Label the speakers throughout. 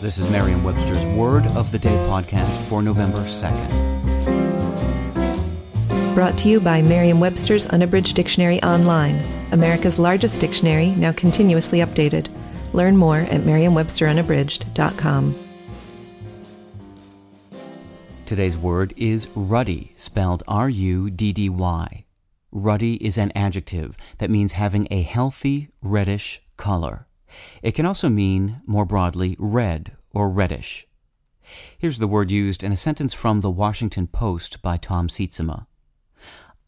Speaker 1: This is Merriam Webster's Word of the Day podcast for November 2nd.
Speaker 2: Brought to you by Merriam Webster's Unabridged Dictionary Online, America's largest dictionary, now continuously updated. Learn more at merriam-websterunabridged.com.
Speaker 1: Today's word is ruddy, spelled R U D D Y. Ruddy is an adjective that means having a healthy, reddish color. It can also mean, more broadly, red or reddish. Here's the word used in a sentence from the Washington Post by Tom Sietsema.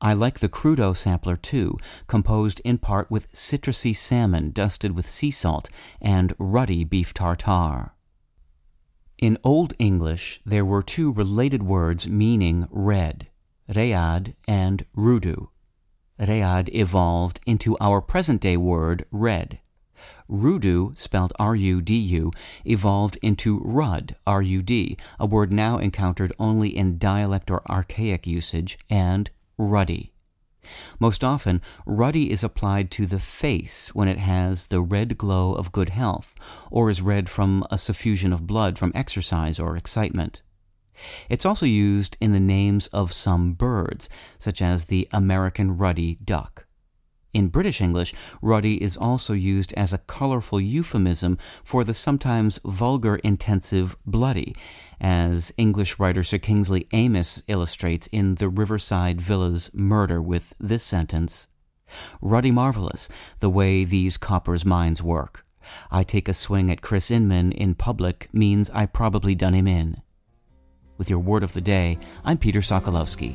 Speaker 1: I like the crudo sampler too, composed in part with citrusy salmon dusted with sea salt and ruddy beef tartare. In Old English, there were two related words meaning red, read and rudu. Read evolved into our present day word red. Rudu, spelled R-U-D-U, evolved into rud, R-U-D, a word now encountered only in dialect or archaic usage, and ruddy. Most often, ruddy is applied to the face when it has the red glow of good health, or is red from a suffusion of blood from exercise or excitement. It's also used in the names of some birds, such as the American ruddy duck. In British English, ruddy is also used as a colorful euphemism for the sometimes vulgar intensive bloody, as English writer Sir Kingsley Amis illustrates in The Riverside Villas Murder with this sentence Ruddy marvelous, the way these coppers' minds work. I take a swing at Chris Inman in public means I probably done him in. With your word of the day, I'm Peter Sokolowski.